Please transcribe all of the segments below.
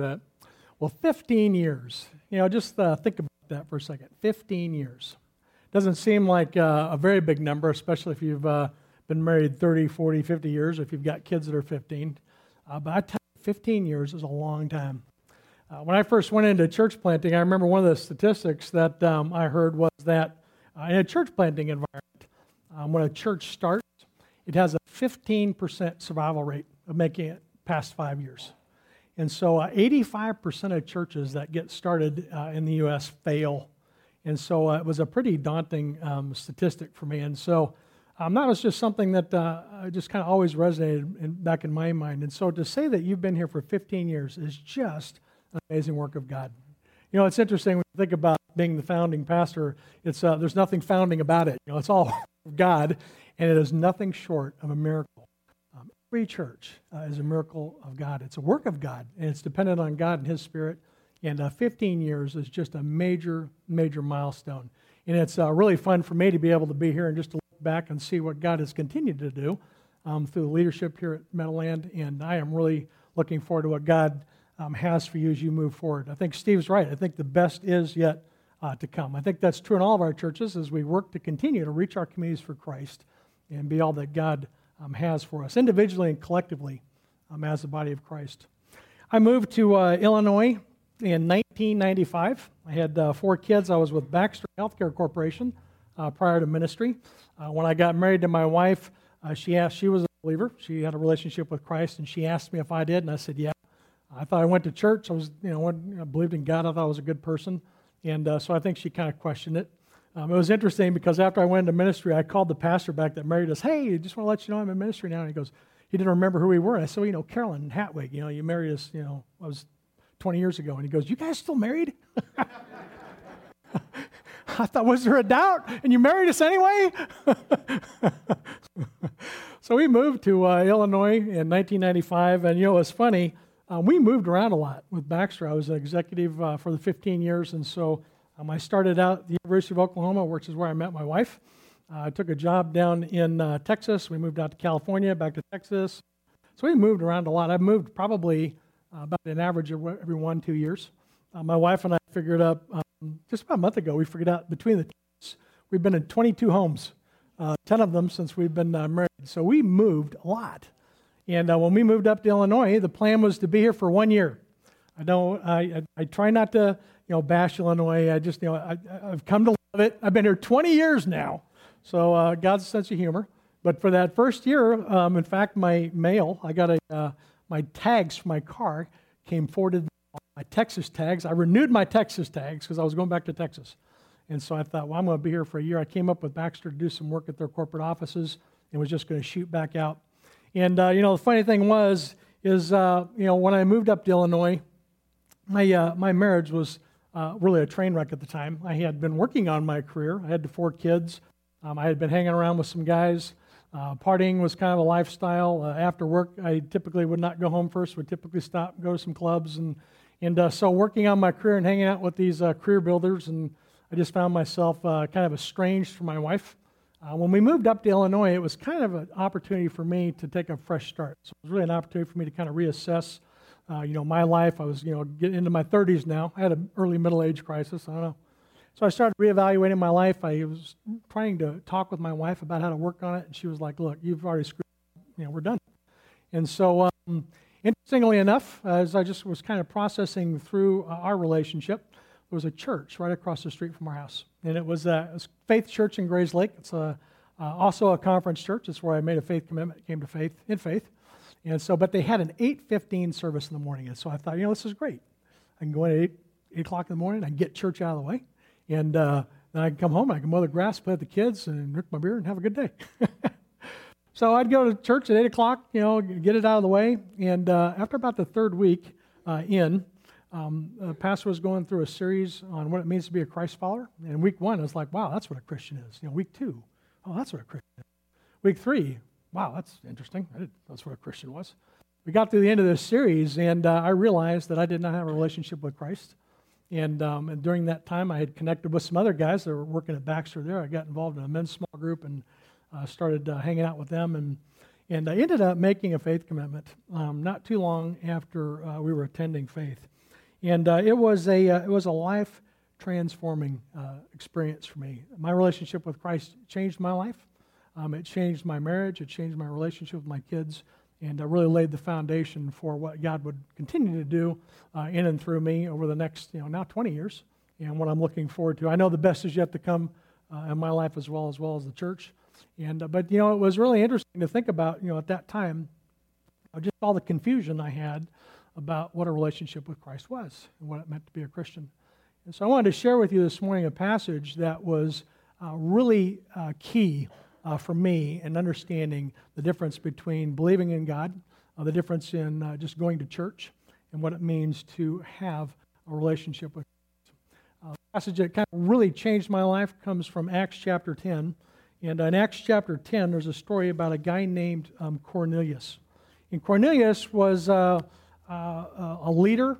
that. Well, 15 years. You know, just uh, think about that for a second. 15 years. Doesn't seem like uh, a very big number, especially if you've uh, been married 30, 40, 50 years, if you've got kids that are 15. Uh, but I tell you, 15 years is a long time. Uh, when I first went into church planting, I remember one of the statistics that um, I heard was that uh, in a church planting environment, um, when a church starts, it has a 15% survival rate of making it past five years. And so uh, 85% of churches that get started uh, in the U.S. fail. And so uh, it was a pretty daunting um, statistic for me. And so um, that was just something that uh, just kind of always resonated in, back in my mind. And so to say that you've been here for 15 years is just an amazing work of God. You know, it's interesting when you think about being the founding pastor, it's, uh, there's nothing founding about it. You know, it's all God, and it is nothing short of a miracle. Every church uh, is a miracle of God. It's a work of God, and it's dependent on God and His Spirit. And uh, 15 years is just a major, major milestone. And it's uh, really fun for me to be able to be here and just to look back and see what God has continued to do um, through the leadership here at Meadowland. And I am really looking forward to what God um, has for you as you move forward. I think Steve's right. I think the best is yet uh, to come. I think that's true in all of our churches as we work to continue to reach our communities for Christ and be all that God um, has for us, individually and collectively, um, as the body of Christ. I moved to uh, Illinois in 1995. I had uh, four kids. I was with Baxter Healthcare Corporation uh, prior to ministry. Uh, when I got married to my wife, uh, she asked, she was a believer. She had a relationship with Christ, and she asked me if I did, and I said, yeah. I thought I went to church. I was, you know, I believed in God. I thought I was a good person. And uh, so I think she kind of questioned it. Um, it was interesting because after I went into ministry, I called the pastor back that married us. Hey, just want to let you know I'm in ministry now. And he goes, he didn't remember who we were. And I said, well, you know, Carolyn Hatwig, you know, you married us, you know, I was 20 years ago. And he goes, you guys still married? I thought, was there a doubt? And you married us anyway? so we moved to uh, Illinois in 1995. And, you know, it's funny. Um, we moved around a lot with Baxter. I was an executive uh, for the 15 years. And so um, I started out at the University of Oklahoma, which is where I met my wife. Uh, I took a job down in uh, Texas. We moved out to California, back to Texas. So we moved around a lot. I've moved probably uh, about an average of every one, two years. Uh, my wife and I figured out um, just about a month ago, we figured out between the two, we've been in 22 homes, uh, 10 of them since we've been uh, married. So we moved a lot. And when we moved up to Illinois, the plan was to be here for one year. I don't. I, I, I try not to you know, bash Illinois. I just, you know, I, have come to love it. I've been here 20 years now. So uh, God's sense of humor. But for that first year, um, in fact, my mail, I got a, uh, my tags for my car came forwarded, my Texas tags. I renewed my Texas tags because I was going back to Texas. And so I thought, well, I'm going to be here for a year. I came up with Baxter to do some work at their corporate offices and was just going to shoot back out. And, uh, you know, the funny thing was, is, uh, you know, when I moved up to Illinois, my, uh, my marriage was uh, really a train wreck at the time. I had been working on my career. I had four kids. Um, I had been hanging around with some guys. Uh, partying was kind of a lifestyle. Uh, after work, I typically would not go home first. Would typically stop, go to some clubs, and and uh, so working on my career and hanging out with these uh, career builders, and I just found myself uh, kind of estranged from my wife. when we moved up to Illinois, it was kind of an opportunity for me to take a fresh start. So it was really an opportunity for me to kind of reassess uh, you know, my life. I was, you know, getting into my 30s now. I had an early middle age crisis. I don't know. So I started reevaluating my life. I was trying to talk with my wife about how to work on it, and she was like, "Look, you've already screwed. You know, we're done." And so, um, interestingly enough, as I just was kind of processing through uh, our relationship, there was a church right across the street from our house, and it was a Faith Church in Grayslake. It's a, uh, also a conference church. It's where I made a faith commitment, came to faith in faith. And so, but they had an 8.15 service in the morning. And so I thought, you know, this is great. I can go in at 8, 8 o'clock in the morning. I can get church out of the way. And uh, then I can come home. I can mow the grass, play with the kids, and drink my beer and have a good day. so I'd go to church at 8 o'clock, you know, get it out of the way. And uh, after about the third week uh, in, um, the pastor was going through a series on what it means to be a Christ follower. And week one, I was like, wow, that's what a Christian is. You know, week two, oh, that's what a Christian is. Week three, wow, that's interesting. that's what a Christian was. We got through the end of this series, and uh, I realized that I did not have a relationship with Christ. And, um, and, during that time, I had connected with some other guys that were working at Baxter there. I got involved in a men's small group and uh, started uh, hanging out with them. And, And I ended up making a faith commitment um, not too long after uh, we were attending faith. And uh, it, was a, uh, it was a life transforming uh, experience for me. My relationship with Christ changed my life. Um, it changed my marriage. It changed my relationship with my kids. And I really laid the foundation for what God would continue to do uh, in and through me over the next, you know, now 20 years. And what I'm looking forward to. I know the best is yet to come uh, in my life as well, as well as the church. And, uh, but, you know, it was really interesting to think about, you know, at that time, uh, just all the confusion I had about what a relationship with Christ was and what it meant to be a Christian. And so I wanted to share with you this morning a passage that was uh, really uh, key uh, for me in understanding the difference between believing in God, uh, the difference in uh, just going to church, and what it means to have a relationship with God. Uh, the passage that kind of really changed my life comes from Acts chapter 10. And in Acts chapter 10, there's a story about a guy named um, Cornelius. And Cornelius was uh, uh, a leader,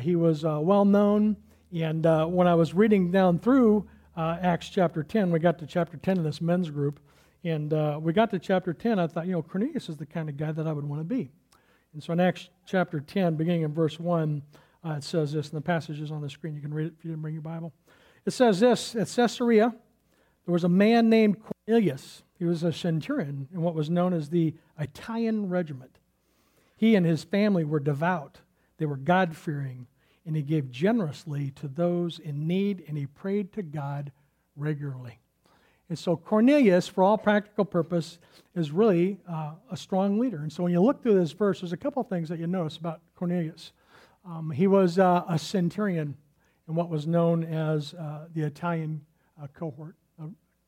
he was well known. And when I was reading down through Acts chapter 10, we got to chapter 10 in this men's group. And uh, we got to chapter 10. I thought, you know, Cornelius is the kind of guy that I would want to be. And so in Acts chapter 10, beginning in verse 1, uh, it says this, and the passage is on the screen. You can read it if you didn't bring your Bible. It says this At Caesarea, there was a man named Cornelius. He was a centurion in what was known as the Italian regiment. He and his family were devout, they were God fearing, and he gave generously to those in need, and he prayed to God regularly. And so Cornelius, for all practical purpose, is really uh, a strong leader. And so when you look through this verse, there's a couple things that you notice about Cornelius. Um, he was uh, a centurion in what was known as uh, the Italian uh, cohort,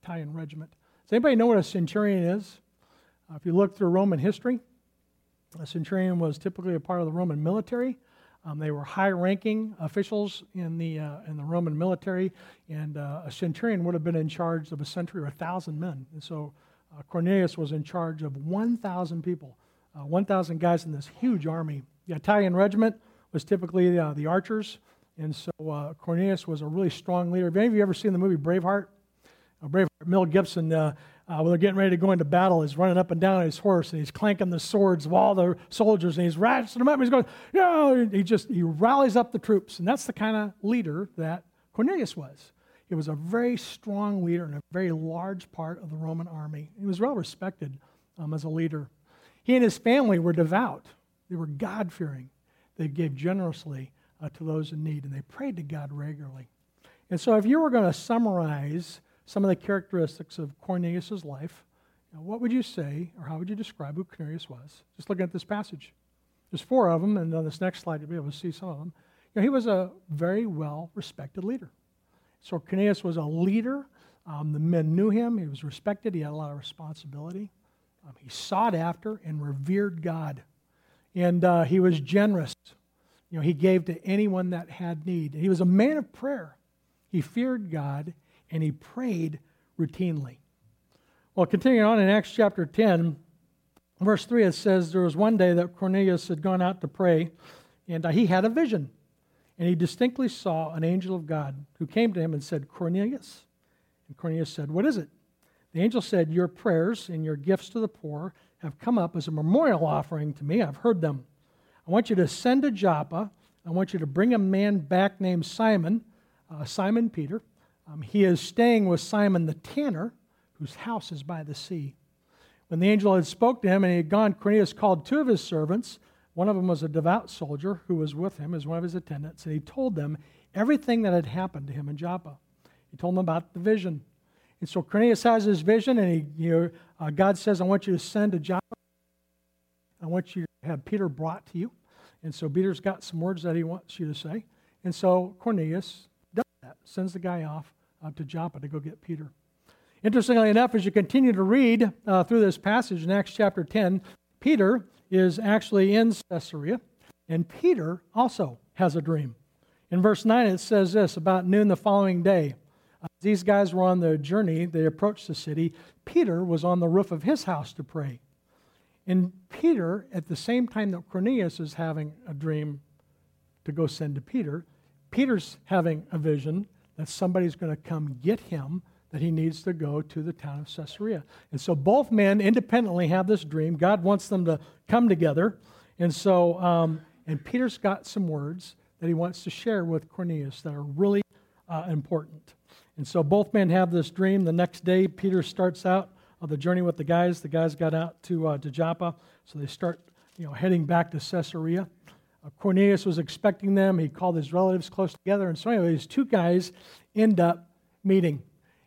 Italian regiment. Does anybody know what a centurion is? Uh, if you look through Roman history, a centurion was typically a part of the Roman military. Um, they were high-ranking officials in the uh, in the Roman military, and uh, a centurion would have been in charge of a century or a thousand men. And so uh, Cornelius was in charge of 1,000 people, uh, 1,000 guys in this huge army. The Italian regiment was typically uh, the archers, and so uh, Cornelius was a really strong leader. Have any of you ever seen the movie Braveheart? Braveheart, Mel Gibson uh, when they're getting ready to go into battle, he's running up and down on his horse and he's clanking the swords of all the soldiers and he's ratcheting them up. And he's going, no, he just he rallies up the troops, and that's the kind of leader that Cornelius was. He was a very strong leader and a very large part of the Roman army. He was well respected um, as a leader. He and his family were devout. They were God fearing. They gave generously uh, to those in need, and they prayed to God regularly. And so, if you were going to summarize some of the characteristics of Cornelius' life, know, what would you say, or how would you describe who Cornelius was? Just looking at this passage. There's four of them, and on this next slide, you'll be able to see some of them. You know, he was a very well respected leader. So Cornelius was a leader. Um, the men knew him. He was respected. He had a lot of responsibility. Um, he sought after and revered God. And uh, he was generous. You know, he gave to anyone that had need. He was a man of prayer. He feared God and he prayed routinely. Well, continuing on in Acts chapter 10, verse 3, it says there was one day that Cornelius had gone out to pray, and uh, he had a vision. And he distinctly saw an angel of God who came to him and said, Cornelius. And Cornelius said, What is it? The angel said, Your prayers and your gifts to the poor have come up as a memorial offering to me. I've heard them. I want you to send to Joppa. I want you to bring a man back named Simon, uh, Simon Peter. Um, he is staying with Simon the tanner, whose house is by the sea. When the angel had spoke to him and he had gone, Cornelius called two of his servants. One of them was a devout soldier who was with him as one of his attendants, and he told them everything that had happened to him in Joppa. He told them about the vision. And so Cornelius has his vision, and he, you know, uh, God says, I want you to send to Joppa. I want you to have Peter brought to you. And so Peter's got some words that he wants you to say. And so Cornelius sends the guy off uh, to Joppa to go get Peter. Interestingly enough, as you continue to read uh, through this passage in Acts chapter 10, Peter is actually in Caesarea, and Peter also has a dream. In verse 9, it says this about noon the following day. Uh, these guys were on their journey, they approached the city. Peter was on the roof of his house to pray. And Peter, at the same time that Cornelius is having a dream to go send to Peter, Peter's having a vision that somebody's going to come get him, that he needs to go to the town of Caesarea. And so both men independently have this dream. God wants them to come together. And so, um, and Peter's got some words that he wants to share with Cornelius that are really uh, important. And so both men have this dream. The next day, Peter starts out on the journey with the guys. The guys got out to, uh, to Joppa, so they start you know, heading back to Caesarea. Uh, Cornelius was expecting them. He called his relatives close together. And so, anyway, these two guys end up meeting.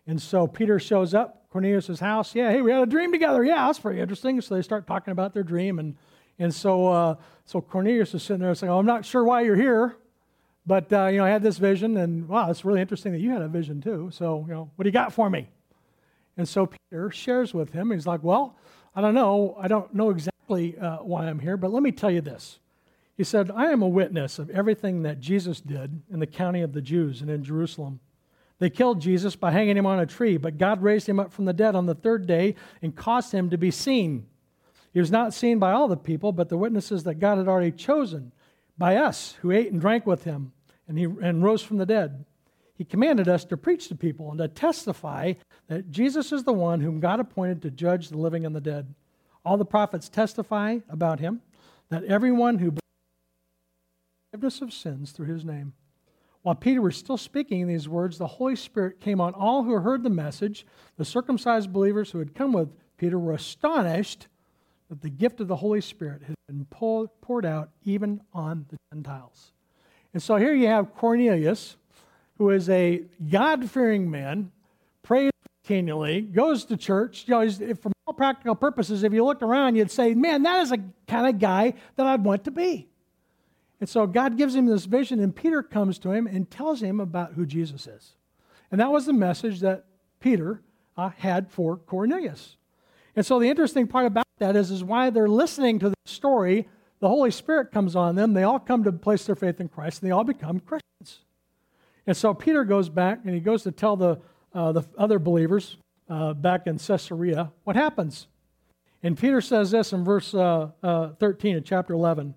And so Peter shows up, Cornelius' house. Yeah, hey, we had a dream together. Yeah, that's pretty interesting. So they start talking about their dream. And, and so, uh, so Cornelius is sitting there saying, oh, I'm not sure why you're here, but, uh, you know, I had this vision. And, wow, it's really interesting that you had a vision too. So, you know, what do you got for me? And so Peter shares with him. He's like, well, I don't know. I don't know exactly uh, why I'm here, but let me tell you this. He said, I am a witness of everything that Jesus did in the county of the Jews and in Jerusalem. They killed Jesus by hanging him on a tree, but God raised him up from the dead on the third day and caused him to be seen. He was not seen by all the people, but the witnesses that God had already chosen, by us who ate and drank with him and, he, and rose from the dead. He commanded us to preach to people and to testify that Jesus is the one whom God appointed to judge the living and the dead. All the prophets testify about him that everyone who forgiveness of sins through his name. While Peter was still speaking these words, the Holy Spirit came on all who heard the message. The circumcised believers who had come with Peter were astonished that the gift of the Holy Spirit had been poured out even on the Gentiles. And so here you have Cornelius, who is a God fearing man, prays continually, goes to church. You know, from all practical purposes, if you looked around, you'd say, man, that is a kind of guy that I'd want to be. And so God gives him this vision, and Peter comes to him and tells him about who Jesus is. And that was the message that Peter uh, had for Cornelius. And so the interesting part about that is, is why they're listening to the story, the Holy Spirit comes on them. They all come to place their faith in Christ, and they all become Christians. And so Peter goes back and he goes to tell the, uh, the other believers uh, back in Caesarea what happens. And Peter says this in verse uh, uh, 13 of chapter 11.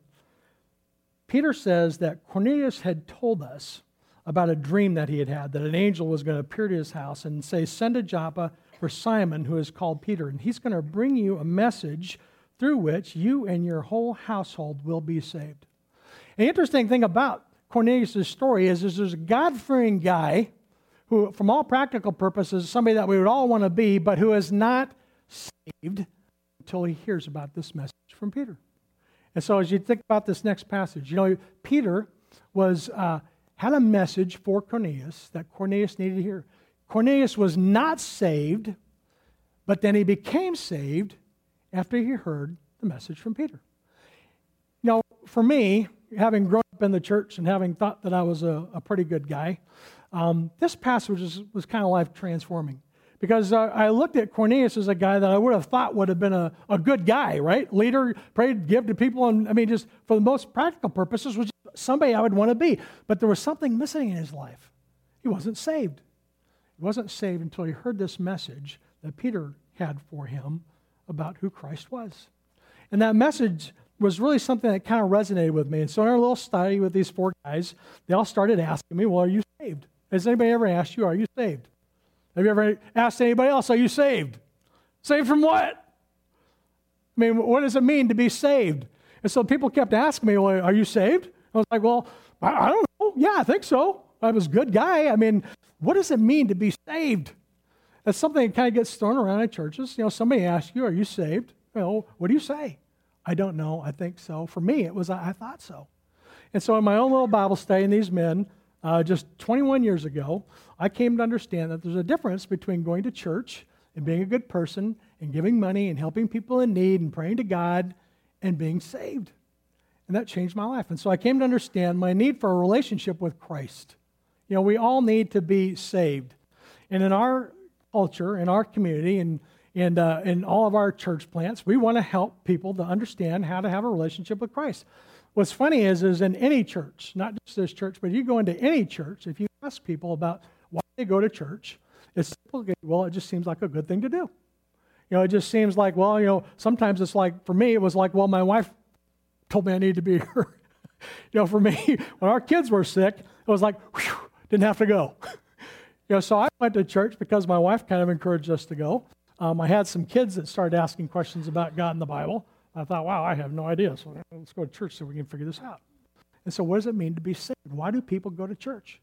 Peter says that Cornelius had told us about a dream that he had had, that an angel was going to appear to his house and say, Send to Joppa for Simon, who is called Peter, and he's going to bring you a message through which you and your whole household will be saved. An interesting thing about Cornelius' story is, is there's a God fearing guy who, from all practical purposes, is somebody that we would all want to be, but who is not saved until he hears about this message from Peter. And so, as you think about this next passage, you know, Peter was uh, had a message for Cornelius that Cornelius needed to hear. Cornelius was not saved, but then he became saved after he heard the message from Peter. Know, for me, having grown up in the church and having thought that I was a, a pretty good guy, um, this passage was, was kind of life transforming because uh, I looked at Cornelius as a guy that I would have thought would have been a, a good guy, right? Leader, prayed, give to people, and I mean, just for the most practical purposes, was somebody I would want to be. But there was something missing in his life. He wasn't saved. He wasn't saved until he heard this message that Peter had for him about who Christ was. And that message was really something that kind of resonated with me. And so in our little study with these four guys, they all started asking me, Well, are you saved? Has anybody ever asked you, Are you saved? Have you ever asked anybody else, Are you saved? Saved from what? I mean, what does it mean to be saved? And so people kept asking me, Well, are you saved? I was like, Well, I, don't know. Yeah, I think so. I was a good guy. I mean, what does it mean to be saved? That's something that kind of gets thrown around in churches. You know, somebody asks you, Are you saved? Well, what do you say? I don't know. I think so. For me, it was, I, thought so. And so in my own little Bible study, and these men, uh, just 21 years ago, I came to understand that there's a difference between going to church and being a good person and giving money and helping people in need and praying to God and being saved. And that changed my life. And so I came to understand my need for a relationship with Christ. You know, we all need to be saved. And in our culture, in our community, and and uh, in all of our church plants, we want to help people to understand how to have a relationship with Christ. What's funny is, is in any church, not just this church, but you go into any church, if you ask people about why they go to church, it's simply, well, it just seems like a good thing to do. You know, it just seems like, well, you know, sometimes it's like, for me, it was like, well, my wife told me I needed to be here. you know, for me, when our kids were sick, it was like, whew, didn't have to go. You know, so I went to church because my wife kind of encouraged us to go. Um, I had some kids that started asking questions about God and the Bible. I thought, wow, I have no idea. So let's go to church so we can figure this out. And so, what does it mean to be saved? Why do people go to church?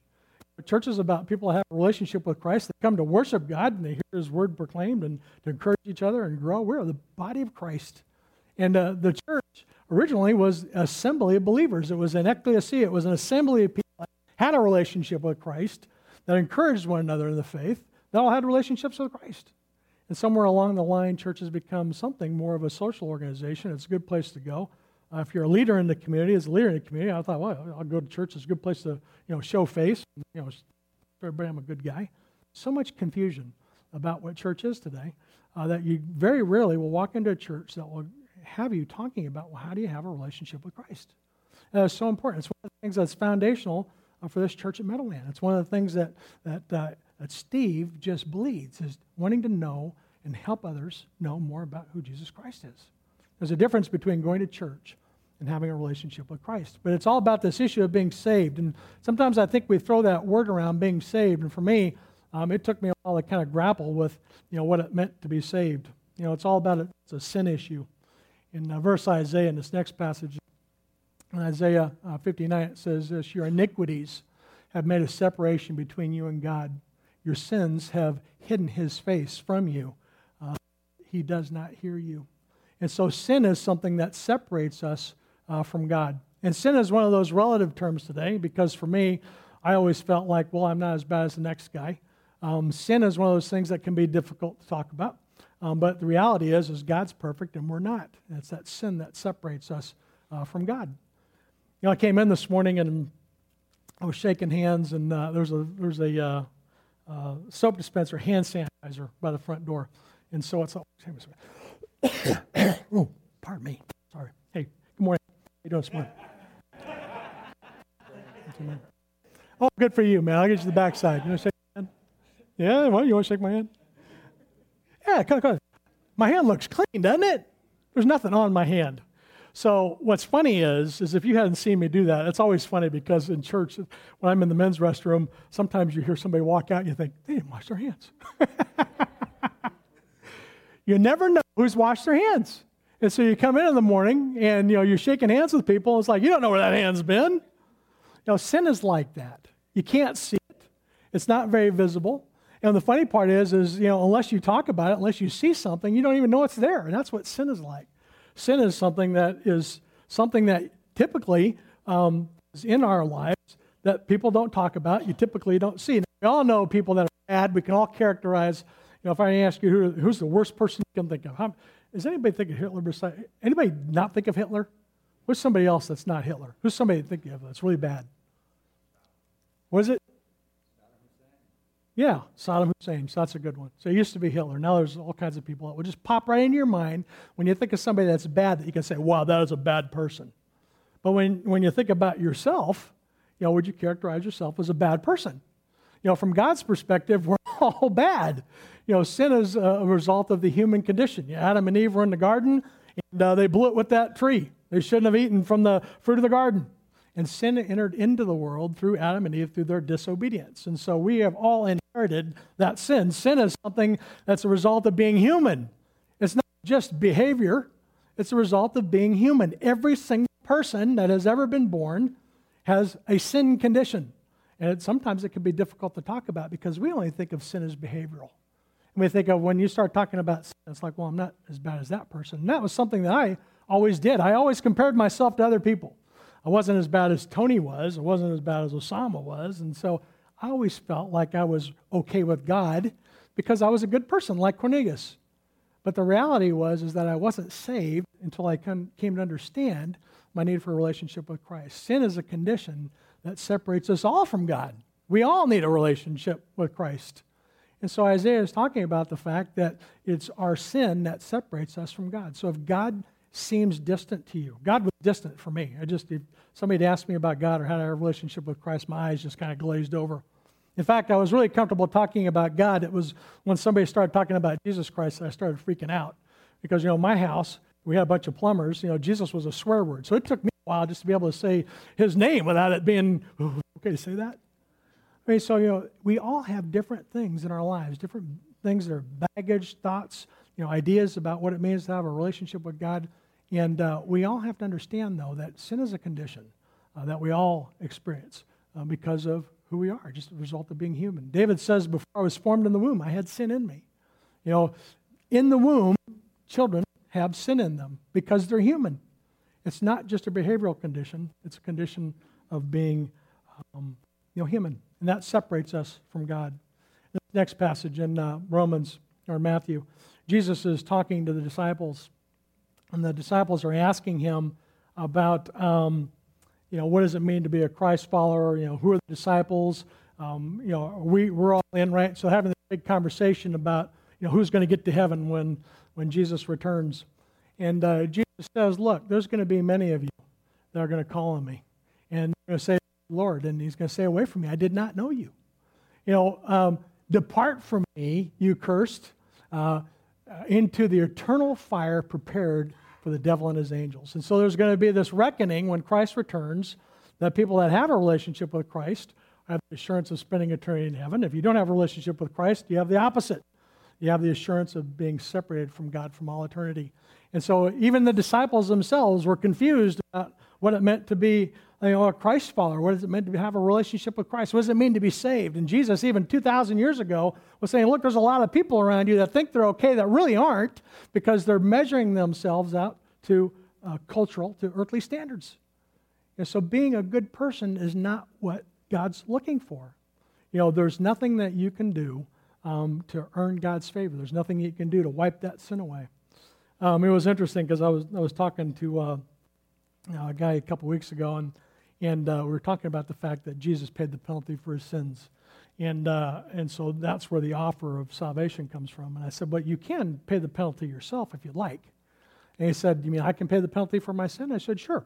Church is about people that have a relationship with Christ. They come to worship God and they hear His word proclaimed and to encourage each other and grow. We're the body of Christ. And uh, the church originally was assembly of believers. It was an ecclesia. It was an assembly of people that had a relationship with Christ, that encouraged one another in the faith, that all had relationships with Christ. And somewhere along the line, church has become something more of a social organization. It's a good place to go. Uh, if you're a leader in the community, as a leader in the community, I thought, well, I'll go to church. It's a good place to, you know, show face. You know, everybody, I'm a good guy. So much confusion about what church is today uh, that you very rarely will walk into a church that will have you talking about, well, how do you have a relationship with Christ? And it's so important. It's one of the things that's foundational uh, for this church at Meadowland. It's one of the things that that uh, that Steve just bleeds is wanting to know and help others know more about who Jesus Christ is. There's a difference between going to church and having a relationship with Christ. But it's all about this issue of being saved. And sometimes I think we throw that word around, being saved. And for me, um, it took me a while to kind of grapple with, you know, what it meant to be saved. You know, it's all about it. It's a sin issue. In uh, verse Isaiah, in this next passage, in Isaiah uh, 59, it says this, Your iniquities have made a separation between you and God. Your sins have hidden his face from you. Uh, he does not hear you. And so sin is something that separates us uh, from God. And sin is one of those relative terms today because for me, I always felt like, well, I'm not as bad as the next guy. Um, sin is one of those things that can be difficult to talk about. Um, but the reality is, is God's perfect and we're not. And it's that sin that separates us uh, from God. You know, I came in this morning and I was shaking hands, and uh, there was a there was a uh, soap dispenser, hand sanitizer by the front door, and so it's. oh, pardon me. Sorry. Hey, good morning. How you doing this morning? Oh, good for you, man. I'll get you the backside. You want to shake my hand? Yeah, well, you want to shake my hand? Yeah, come come. My hand looks clean, doesn't it? There's nothing on my hand. So what's funny is, is if you hadn't seen me do that, it's always funny because in church, when I'm in the men's restroom, sometimes you hear somebody walk out and you think, they didn't wash their hands. you never know who's washed their hands. And so you come in in the morning and you know you're shaking hands with people. And It's like you don't know where that hand's been. You know, sin is like that. You can't see it. It's not very visible. And the funny part is, is you know, unless you talk about it, unless you see something, you don't even know it's there. And that's what sin is like. Sin is something that is something that typically um, is in our lives that people don't talk about. You typically don't see. Now, we all know people that are bad. We can all characterize You know, if I ask you who, who's the worst person you can think of, how, does anybody think of Hitler beside? Anybody not think of Hitler? Who's somebody else that's not Hitler? Who's somebody think of that's really bad? Was it? Yeah, Saddam Hussein. So that's a good one. So it used to be Hitler. Now there's all kinds of people that will just pop right into your mind when you think of somebody that's bad that you can say, wow, that is a bad person. But when, when you think about yourself, you know, would you characterize yourself as a bad person? You know, from God's perspective, we're all bad you know, sin is a result of the human condition. Adam and Eve were in the garden, and uh, they blew it with that tree. They shouldn't have eaten from the fruit of the garden. And sin entered into the world through Adam and Eve through their disobedience. And so we have all inherited that sin. Sin is something that's a result of being human. It's not just behavior, it's a result of being human. Every single person that has ever been born has a sin condition. And it, sometimes it can be difficult to talk about because we only think of sin as behavioral. And we think of when you start talking about sin, it's like, well, I'm not as bad as that person. And that was something that I always did. I always compared myself to other people. I wasn't as bad as Tony was, I wasn't as bad as Osama was. And so I always felt like I was okay with God because I was a good person like Cornelius. But the reality was is that I wasn't saved until I came to understand my need for a relationship with Christ. Sin is a condition that separates us all from God. We all need a relationship with Christ. And so Isaiah is talking about the fact that it's our sin that separates us from God. So if God seems distant to you, God was distant for me. I just, if somebody asked me about God or had a relationship with Christ, my eyes just kind of glazed over. In fact, I was really comfortable talking about God. It was when somebody started talking about Jesus Christ that I started freaking out. Because, you know, my house, we had a bunch of plumbers. You know, Jesus was a swear word. So it took me a while just to be able to say his name without it being, okay to say that? I mean, so, you know, we all have different things in our lives, different things that are baggage, thoughts, you know, ideas about what it means to have a relationship with God. And uh, we all have to understand, though, that sin is a condition uh, that we all experience uh, because of who we are, just a result of being human. David says, Before I was formed in the womb, I had sin in me. You know, in the womb, children have sin in them because they're human. It's not just a behavioral condition, it's a condition of being um, you know, human. And that separates us from God. Next passage in uh, Romans or Matthew, Jesus is talking to the disciples, and the disciples are asking him about, um, you know, what does it mean to be a Christ follower? You know, who are the disciples? Um, you know, we, we're all in, right? So having this big conversation about, you know, who's going to get to heaven when, when Jesus returns. And uh, Jesus says, look, there's going to be many of you that are going to call on me. And they're going to say, Lord, and he's going to say, away from me. I did not know you. You know, um, depart from me, you cursed, uh, into the eternal fire prepared for the devil and his angels. And so there's going to be this reckoning when Christ returns that people that have a relationship with Christ have the assurance of spending eternity in heaven. If you don't have a relationship with Christ, you have the opposite. You have the assurance of being separated from God from all eternity. And so even the disciples themselves were confused about what it meant to be you know, a Christ follower. What does it mean to have a relationship with Christ? What does it mean to be saved? And Jesus, even 2,000 years ago, was saying, look, there's a lot of people around you that think they're okay that really aren't because they're measuring themselves out to uh, cultural, to earthly standards. And so being a good person is not what God's looking for. You know, there's nothing that you can do um, to earn God's favor. There's nothing you can do to wipe that sin away. Um, it was interesting because I was, I was talking to uh, a guy a couple weeks ago, and and uh, we were talking about the fact that Jesus paid the penalty for his sins. And, uh, and so that's where the offer of salvation comes from. And I said, But you can pay the penalty yourself if you'd like. And he said, You mean I can pay the penalty for my sin? I said, Sure. And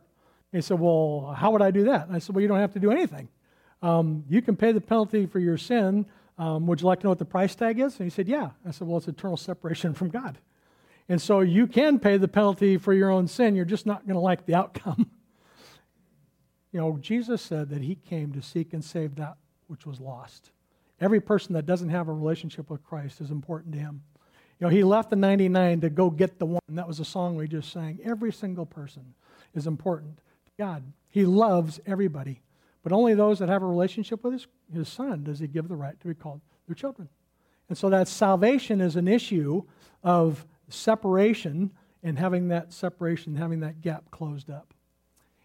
he said, Well, how would I do that? And I said, Well, you don't have to do anything. Um, you can pay the penalty for your sin. Um, would you like to know what the price tag is? And he said, Yeah. I said, Well, it's eternal separation from God. And so you can pay the penalty for your own sin. You're just not going to like the outcome. You know, Jesus said that he came to seek and save that which was lost. Every person that doesn't have a relationship with Christ is important to him. You know, he left the 99 to go get the one. That was a song we just sang. Every single person is important to God. He loves everybody, but only those that have a relationship with his, his son does he give the right to be called their children. And so that salvation is an issue of separation and having that separation, having that gap closed up.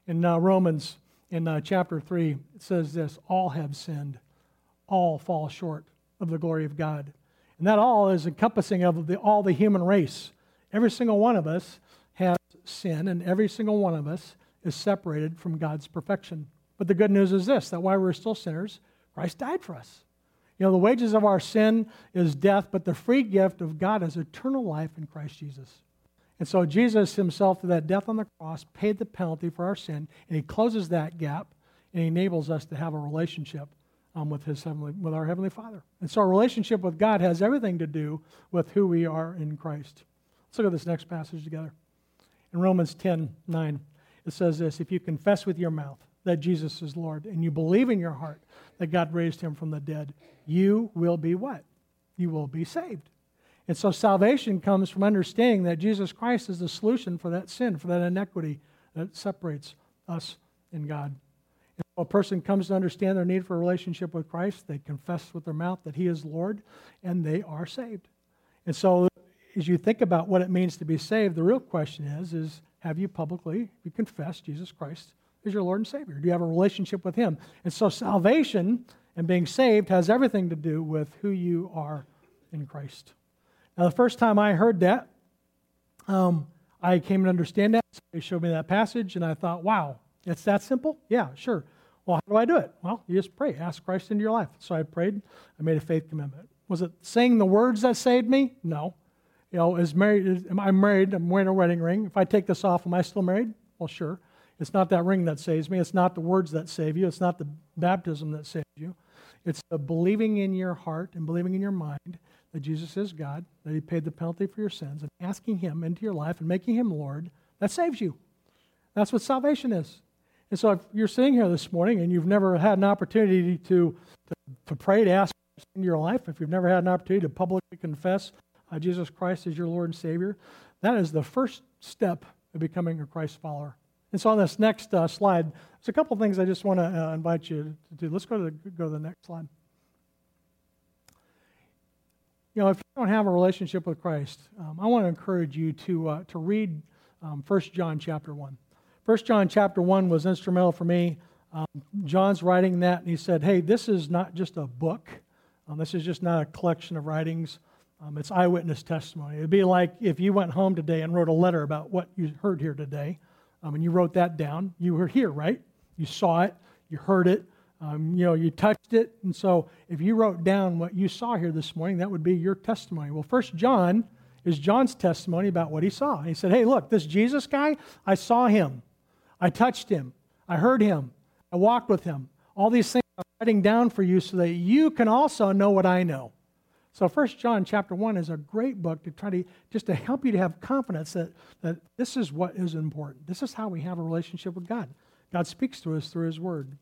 In uh, Romans in uh, chapter 3, it says this all have sinned, all fall short of the glory of God. And that all is encompassing of the, all the human race. Every single one of us has sin, and every single one of us is separated from God's perfection. But the good news is this that while we're still sinners, Christ died for us. You know, the wages of our sin is death, but the free gift of God is eternal life in Christ Jesus. And so Jesus himself, through that death on the cross, paid the penalty for our sin, and he closes that gap and he enables us to have a relationship um, with his heavenly, with our heavenly Father. And so our relationship with God has everything to do with who we are in Christ. Let's look at this next passage together. In Romans 10 9, it says this If you confess with your mouth that Jesus is Lord and you believe in your heart that God raised him from the dead, you will be what? You will be saved. And so salvation comes from understanding that Jesus Christ is the solution for that sin, for that inequity that separates us and God. If a person comes to understand their need for a relationship with Christ, they confess with their mouth that He is Lord, and they are saved. And so, as you think about what it means to be saved, the real question is: is have you publicly you confessed Jesus Christ as your Lord and Savior? Do you have a relationship with Him? And so, salvation and being saved has everything to do with who you are in Christ. Now, the first time I heard that, um, I came to understand that. They showed me that passage, and I thought, wow, it's that simple? Yeah, sure. Well, how do I do it? Well, you just pray. Ask Christ into your life. So I prayed. I made a faith commitment. Was it saying the words that saved me? No. You know, is married? Is, am I married? I'm wearing a wedding ring. If I take this off, am I still married? Well, sure. It's not that ring that saves me. It's not the words that save you. It's not the baptism that saves you. It's the believing in your heart and believing in your mind that Jesus is God, that He paid the penalty for your sins, and asking Him into your life and making Him Lord, that saves you. That's what salvation is. And so if you're sitting here this morning and you've never had an opportunity to, to to pray to ask in your life, if you've never had an opportunity to publicly confess uh, Jesus Christ as your Lord and Savior, that is the first step of becoming a Christ follower. And so on this next uh, slide, there's a couple things I just want to uh, invite you to do. Let's go to the, go to the next slide. You know, if you don't have a relationship with Christ, um, I want to encourage you to, uh, to read um, 1 John chapter 1. 1 John chapter 1 was instrumental for me. Um, John's writing that, and he said, hey, this is not just a book. Um, this is just not a collection of writings. Um, it's eyewitness testimony. It'd be like if you went home today and wrote a letter about what you heard here today, um, and you wrote that down. You were here, right? You saw it, you heard it, um, you know, you touched it. And so if you wrote down what you saw here this morning, that would be your testimony. Well, First John is John's testimony about what he saw. He said, Hey, look, this Jesus guy, I saw him. I touched him. I heard him. I walked with him. All these things I'm writing down for you so that you can also know what I know. So First John chapter 1 is a great book to try to just to help you to have confidence that, that this is what is important. This is how we have a relationship with God. God speaks to us through his word.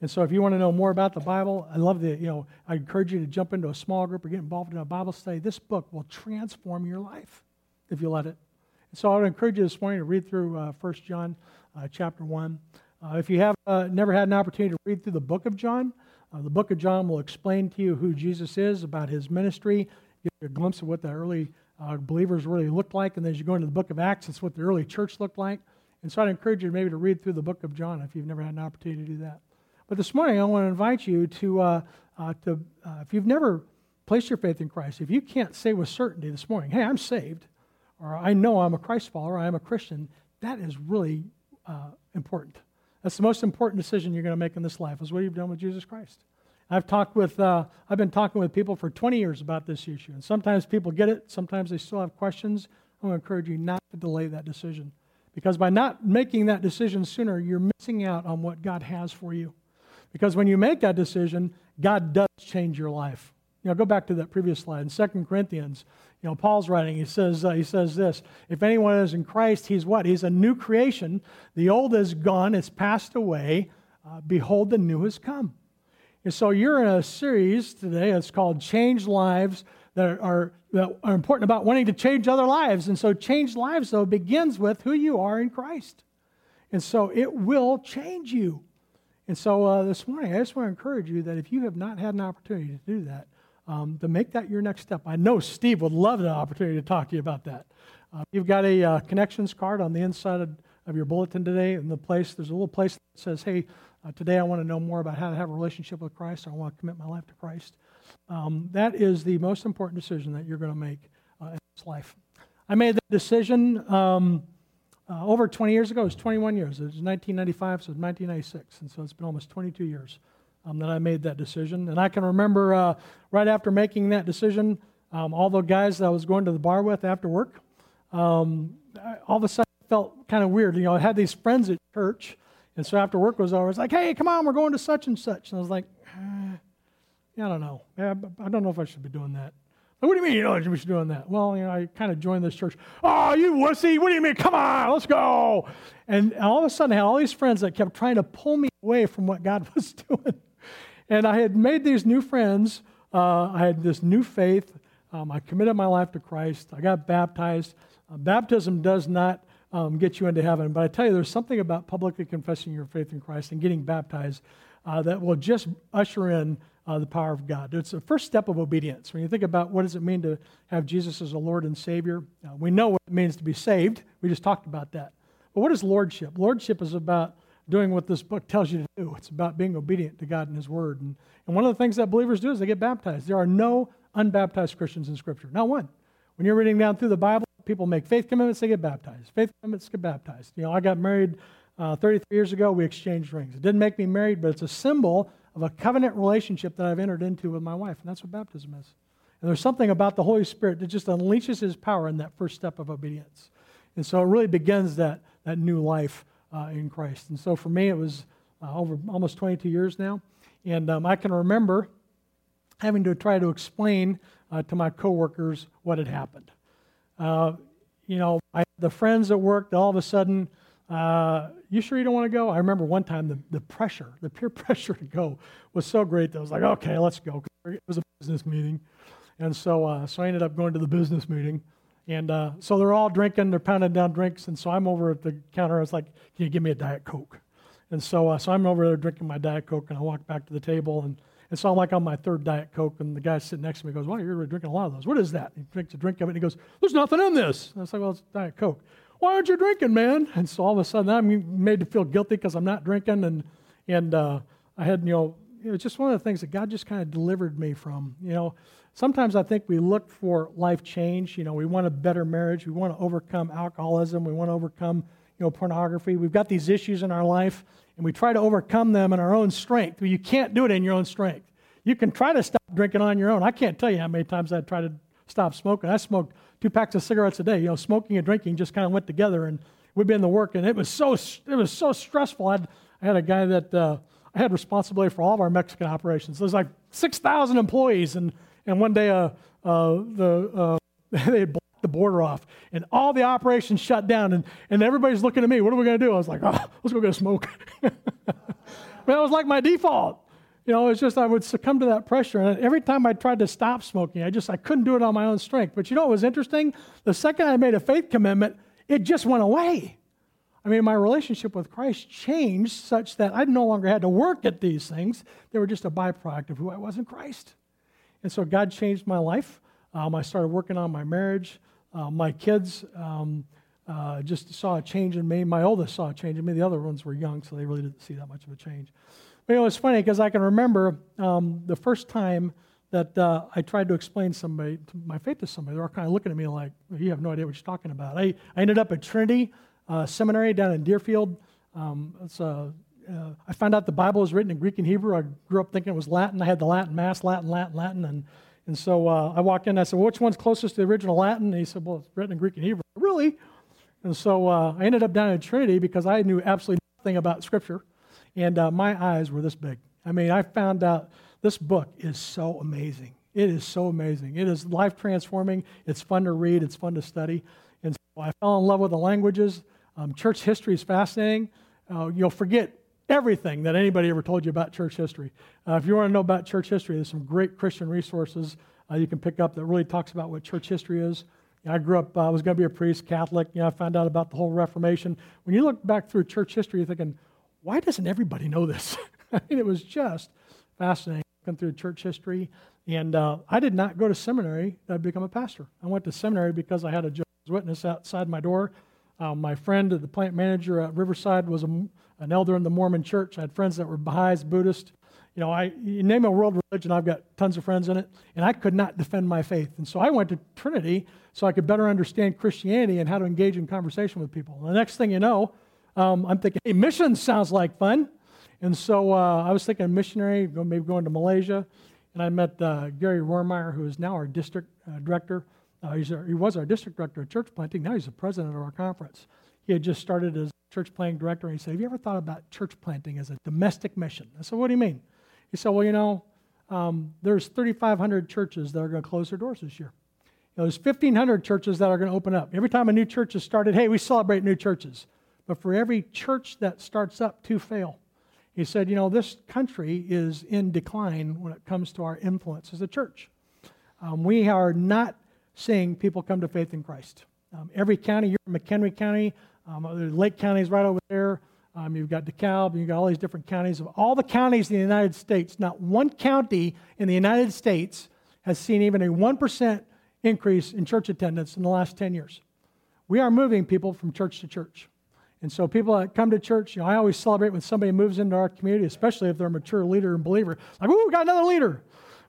And so if you want to know more about the Bible, I love the, you know, I encourage you to jump into a small group or get involved in a Bible study. This book will transform your life if you let it. And so I would encourage you this morning to read through uh, 1 John uh, chapter 1. Uh, if you have uh, never had an opportunity to read through the book of John, uh, the book of John will explain to you who Jesus is, about his ministry, you a glimpse of what the early uh, believers really looked like. And then, as you go into the book of Acts, it's what the early church looked like. And so I'd encourage you maybe to read through the book of John if you've never had an opportunity to do that. But this morning, I want to invite you to, uh, uh, to uh, if you've never placed your faith in Christ, if you can't say with certainty this morning, hey, I'm saved, or I know I'm a Christ follower, I'm a Christian, that is really uh, important. That's the most important decision you're going to make in this life is what you've done with Jesus Christ. I've talked with, uh, I've been talking with people for 20 years about this issue, and sometimes people get it, sometimes they still have questions. I want to encourage you not to delay that decision, because by not making that decision sooner, you're missing out on what God has for you. Because when you make that decision, God does change your life. You know, go back to that previous slide in 2 Corinthians. You know, Paul's writing. He says, uh, he says this: If anyone is in Christ, he's what? He's a new creation. The old is gone; it's passed away. Uh, behold, the new has come. And so you're in a series today. It's called "Change Lives." That are, that are important about wanting to change other lives. And so, change lives, though, begins with who you are in Christ. And so, it will change you. And so, uh, this morning, I just want to encourage you that if you have not had an opportunity to do that, um, to make that your next step. I know Steve would love the opportunity to talk to you about that. Uh, you've got a uh, connections card on the inside of, of, your bulletin today, and the place there's a little place that says, "Hey, uh, today I want to know more about how to have a relationship with Christ. I want to commit my life to Christ." Um, that is the most important decision that you're going to make uh, in this life. I made that decision um, uh, over 20 years ago. It was 21 years. It was 1995, so it was 1996, and so it's been almost 22 years um, that I made that decision. And I can remember uh, right after making that decision, um, all the guys that I was going to the bar with after work, um, all of a sudden felt kind of weird. You know, I had these friends at church, and so after work was over, I was like, hey, come on, we're going to such and such. And I was like, eh, I don't know. I don't know if I should be doing that. What do you mean you know we should be doing that? Well, you know, I kind of joined this church. Oh, you wussy! What do you mean? Come on, let's go! And all of a sudden, I had all these friends that kept trying to pull me away from what God was doing. And I had made these new friends. Uh, I had this new faith. Um, I committed my life to Christ. I got baptized. Uh, baptism does not um, get you into heaven, but I tell you, there's something about publicly confessing your faith in Christ and getting baptized uh, that will just usher in uh, the power of God. It's the first step of obedience. When you think about what does it mean to have Jesus as a Lord and Savior, uh, we know what it means to be saved. We just talked about that. But what is lordship? Lordship is about doing what this book tells you to do. It's about being obedient to God and His Word. And, and one of the things that believers do is they get baptized. There are no unbaptized Christians in Scripture, not one. When you're reading down through the Bible, people make faith commitments, they get baptized. Faith commitments get baptized. You know, I got married uh, 33 years ago. We exchanged rings. It didn't make me married, but it's a symbol of a covenant relationship that I've entered into with my wife, and that's what baptism is. And there's something about the Holy Spirit that just unleashes His power in that first step of obedience. And so it really begins that, that new life uh, in Christ. And so for me, it was uh, over almost 22 years now. And um, I can remember having to try to explain uh, to my coworkers what had happened. Uh, you know, I, the friends at work, all of a sudden, uh, you sure you don't want to go? I remember one time the, the pressure, the peer pressure to go was so great that I was like, okay, let's go. It was a business meeting. And so, uh, so I ended up going to the business meeting. And uh, so they're all drinking, they're pounding down drinks. And so I'm over at the counter. I was like, can you give me a Diet Coke? And so, uh, so I'm over there drinking my Diet Coke, and I walk back to the table. And, and so I'm like on my third Diet Coke, and the guy sitting next to me goes, Well, you're drinking a lot of those. What is that? He drinks a drink of it, and he goes, There's nothing in this. And I was like, Well, it's Diet Coke why aren't you drinking, man? And so all of a sudden I'm made to feel guilty because I'm not drinking. And, and uh, I had, you know, it was just one of the things that God just kind of delivered me from. You know, sometimes I think we look for life change. You know, we want a better marriage. We want to overcome alcoholism. We want to overcome, you know, pornography. We've got these issues in our life, and we try to overcome them in our own strength. You can't do it in your own strength. You can try to stop drinking on your own. I can't tell you how many times I tried to stop smoking. I smoked two packs of cigarettes a day. You know, smoking and drinking just kind of went together, and we'd been to work, and it was so it was so stressful. I'd, I had a guy that uh, I had responsibility for all of our Mexican operations. There's like six thousand employees, and and one day uh, uh, the uh, they had blocked the border off, and all the operations shut down, and and everybody's looking at me. What are we going to do? I was like, oh, let's go get a smoke. but that was like my default you know, it's just I would succumb to that pressure. And every time I tried to stop smoking, I just I couldn't do it on my own strength. But you know what was interesting? The second I made a faith commitment, it just went away. I mean, my relationship with Christ changed such that I no longer had to work at these things. They were just a byproduct of who I was in Christ. And so God changed my life. Um, I started working on my marriage. Uh, my kids um, uh, just saw a change in me. My oldest saw a change in me. The other ones were young, so they really didn't see that much of a change. You know, it's funny because I can remember um, the first time that uh, I tried to explain somebody my faith to somebody. They were kind of looking at me like, "You have no idea what you're talking about." I, I ended up at Trinity uh, Seminary down in Deerfield. Um, it's uh, uh, I found out the Bible was written in Greek and Hebrew. I grew up thinking it was Latin. I had the Latin Mass, Latin, Latin, Latin, and and so uh, I walked in. and I said, well, "Which one's closest to the original Latin?" And he said, "Well, it's written in Greek and Hebrew." Really? And so uh, I ended up down at Trinity because I knew absolutely nothing about Scripture and uh, my eyes were this big. I mean, I found out this book is so amazing. It is so amazing. It is life transforming. It's fun to read. It's fun to study. And so I fell in love with the languages. Um, church history is fascinating. Uh, you'll forget everything that anybody ever told you about church history. Uh, if you want to know about church history, there's some great Christian resources uh, you can pick up that really talks about what church history is. I grew up, uh, I was going to be a priest, Catholic. You know, I found out about the whole Reformation. When you look back through church history, you're thinking, why doesn't everybody know this? I mean, it was just fascinating looking through church history. And uh, I did not go to seminary to become a pastor. I went to seminary because I had a Jehovah's Witness outside my door. Uh, my friend, the plant manager at Riverside, was a, an elder in the Mormon church. I had friends that were Baha'is, Buddhist. You know, I you name a world religion, I've got tons of friends in it, and I could not defend my faith. And so I went to Trinity so I could better understand Christianity and how to engage in conversation with people. And the next thing you know, um, I'm thinking, hey, missions sounds like fun. And so uh, I was thinking missionary, maybe going to Malaysia. And I met uh, Gary Rohrmayer, who is now our district uh, director. Uh, our, he was our district director of church planting. Now he's the president of our conference. He had just started as church planting director. And he said, Have you ever thought about church planting as a domestic mission? I said, What do you mean? He said, Well, you know, um, there's 3,500 churches that are going to close their doors this year. You know, there's 1,500 churches that are going to open up. Every time a new church is started, hey, we celebrate new churches but for every church that starts up to fail. He said, You know, this country is in decline when it comes to our influence as a church. Um, we are not seeing people come to faith in Christ. Um, every county, you're in McHenry County, um, Lake County is right over there. Um, you've got DeKalb, you've got all these different counties. Of all the counties in the United States, not one county in the United States has seen even a 1% increase in church attendance in the last 10 years. We are moving people from church to church. And so people that come to church, you know, I always celebrate when somebody moves into our community, especially if they're a mature leader and believer. Like, ooh, we got another leader.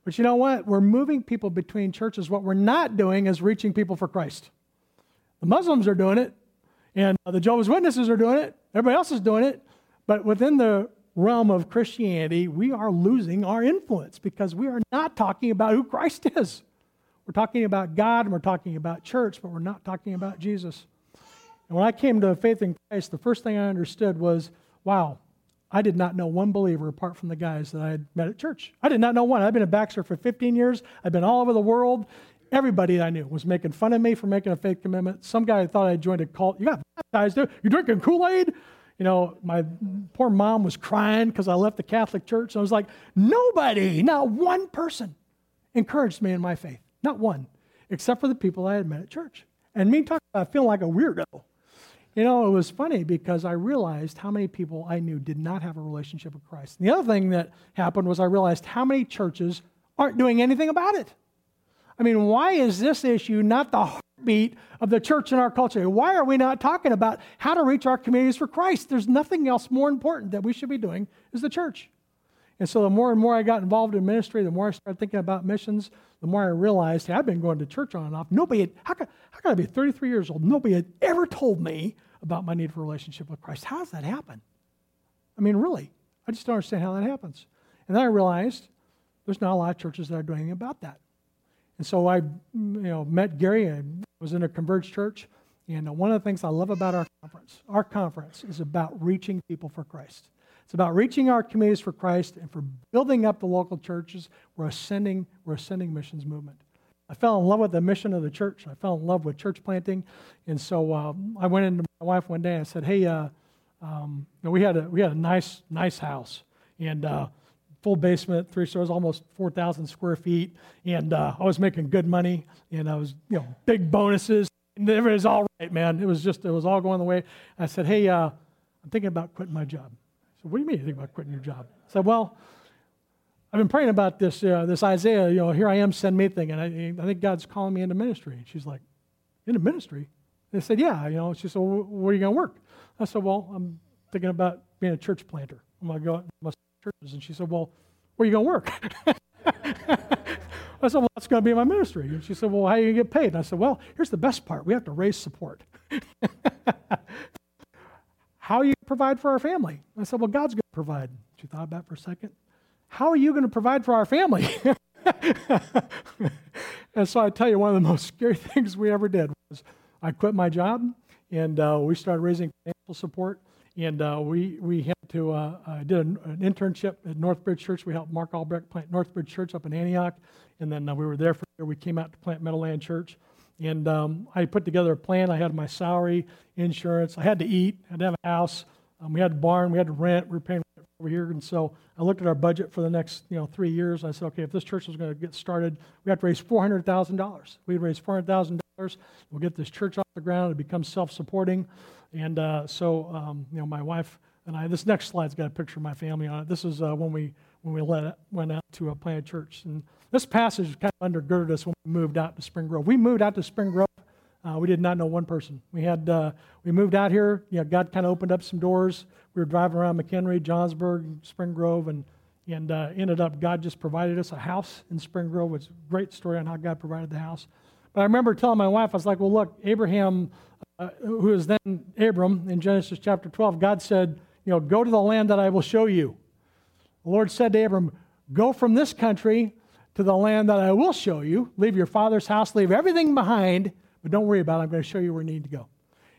But you know what? We're moving people between churches. What we're not doing is reaching people for Christ. The Muslims are doing it, and uh, the Jehovah's Witnesses are doing it. Everybody else is doing it. But within the realm of Christianity, we are losing our influence because we are not talking about who Christ is. We're talking about God and we're talking about church, but we're not talking about Jesus. And when I came to faith in Christ, the first thing I understood was wow, I did not know one believer apart from the guys that I had met at church. I did not know one. I've been a Baxter for 15 years, I've been all over the world. Everybody I knew was making fun of me for making a faith commitment. Some guy thought I joined a cult. You got baptized. You're drinking Kool Aid? You know, my poor mom was crying because I left the Catholic Church. I was like, nobody, not one person encouraged me in my faith. Not one, except for the people I had met at church. And me talking about feeling like a weirdo. You know, it was funny because I realized how many people I knew did not have a relationship with Christ. And the other thing that happened was I realized how many churches aren't doing anything about it. I mean, why is this issue not the heartbeat of the church in our culture? Why are we not talking about how to reach our communities for Christ? There's nothing else more important that we should be doing is the church. And so the more and more I got involved in ministry, the more I started thinking about missions, the more I realized hey, I've been going to church on and off. Nobody had, how could, how could I be 33 years old? Nobody had ever told me about my need for a relationship with Christ. How does that happen? I mean, really, I just don't understand how that happens. And then I realized there's not a lot of churches that are doing anything about that. And so I, you know, met Gary and was in a converged church. And one of the things I love about our conference, our conference is about reaching people for Christ. It's about reaching our communities for Christ and for building up the local churches. We're ascending, we're ascending missions movement. I fell in love with the mission of the church. I fell in love with church planting, and so um, I went into my wife one day. and I said, "Hey, uh, um, you know, we had a we had a nice nice house and uh, full basement, three stories, almost four thousand square feet, and uh, I was making good money, and I was you know big bonuses. And it was all right, man. It was just it was all going the way. I said, "Hey, uh, I'm thinking about quitting my job." So what do you mean you think about quitting your job? I said, well, I've been praying about this, uh, this Isaiah, you know, here I am, send me thing, and I, I think God's calling me into ministry. And she's like, into ministry? And I said, yeah, you know, she said, where are you going to work? I said, well, I'm thinking about being a church planter. I'm going to go out to churches. And she said, well, where are you going to work? I said, well, that's going to be my ministry. And she said, well, how are you going to get paid? And I said, well, here's the best part. We have to raise support. How are you going to provide for our family? I said, Well, God's going to provide. She thought about for a second. How are you going to provide for our family? and so I tell you, one of the most scary things we ever did was I quit my job and uh, we started raising financial support. And uh, we, we had to, uh, did an, an, internship at Northbridge Church. We helped Mark Albrecht plant Northbridge Church up in Antioch. And then uh, we were there for a year. We came out to plant Meadowland Church. And um, I put together a plan. I had my salary, insurance. I had to eat. I had to have a house. Um, we had a barn. We had to rent. We were paying over here. And so I looked at our budget for the next you know three years. I said, okay, if this church was going to get started, we have to raise four hundred thousand dollars. We'd raise four hundred thousand dollars. We'll get this church off the ground. It becomes self-supporting. And uh, so um, you know, my wife and I. This next slide's got a picture of my family on it. This is uh, when we when we went out to a plant church and this passage kind of undergirded us when we moved out to Spring Grove. We moved out to Spring Grove. Uh, we did not know one person. We had uh, we moved out here. You know, God kind of opened up some doors. We were driving around McHenry, Johnsburg, Spring Grove, and and uh, ended up God just provided us a house in Spring Grove. It's a great story on how God provided the house. But I remember telling my wife, I was like, "Well, look, Abraham, uh, who is then Abram in Genesis chapter 12, God said, you know, go to the land that I will show you. The Lord said to Abram, go from this country to the land that I will show you. Leave your father's house, leave everything behind, but don't worry about it. I'm going to show you where you need to go.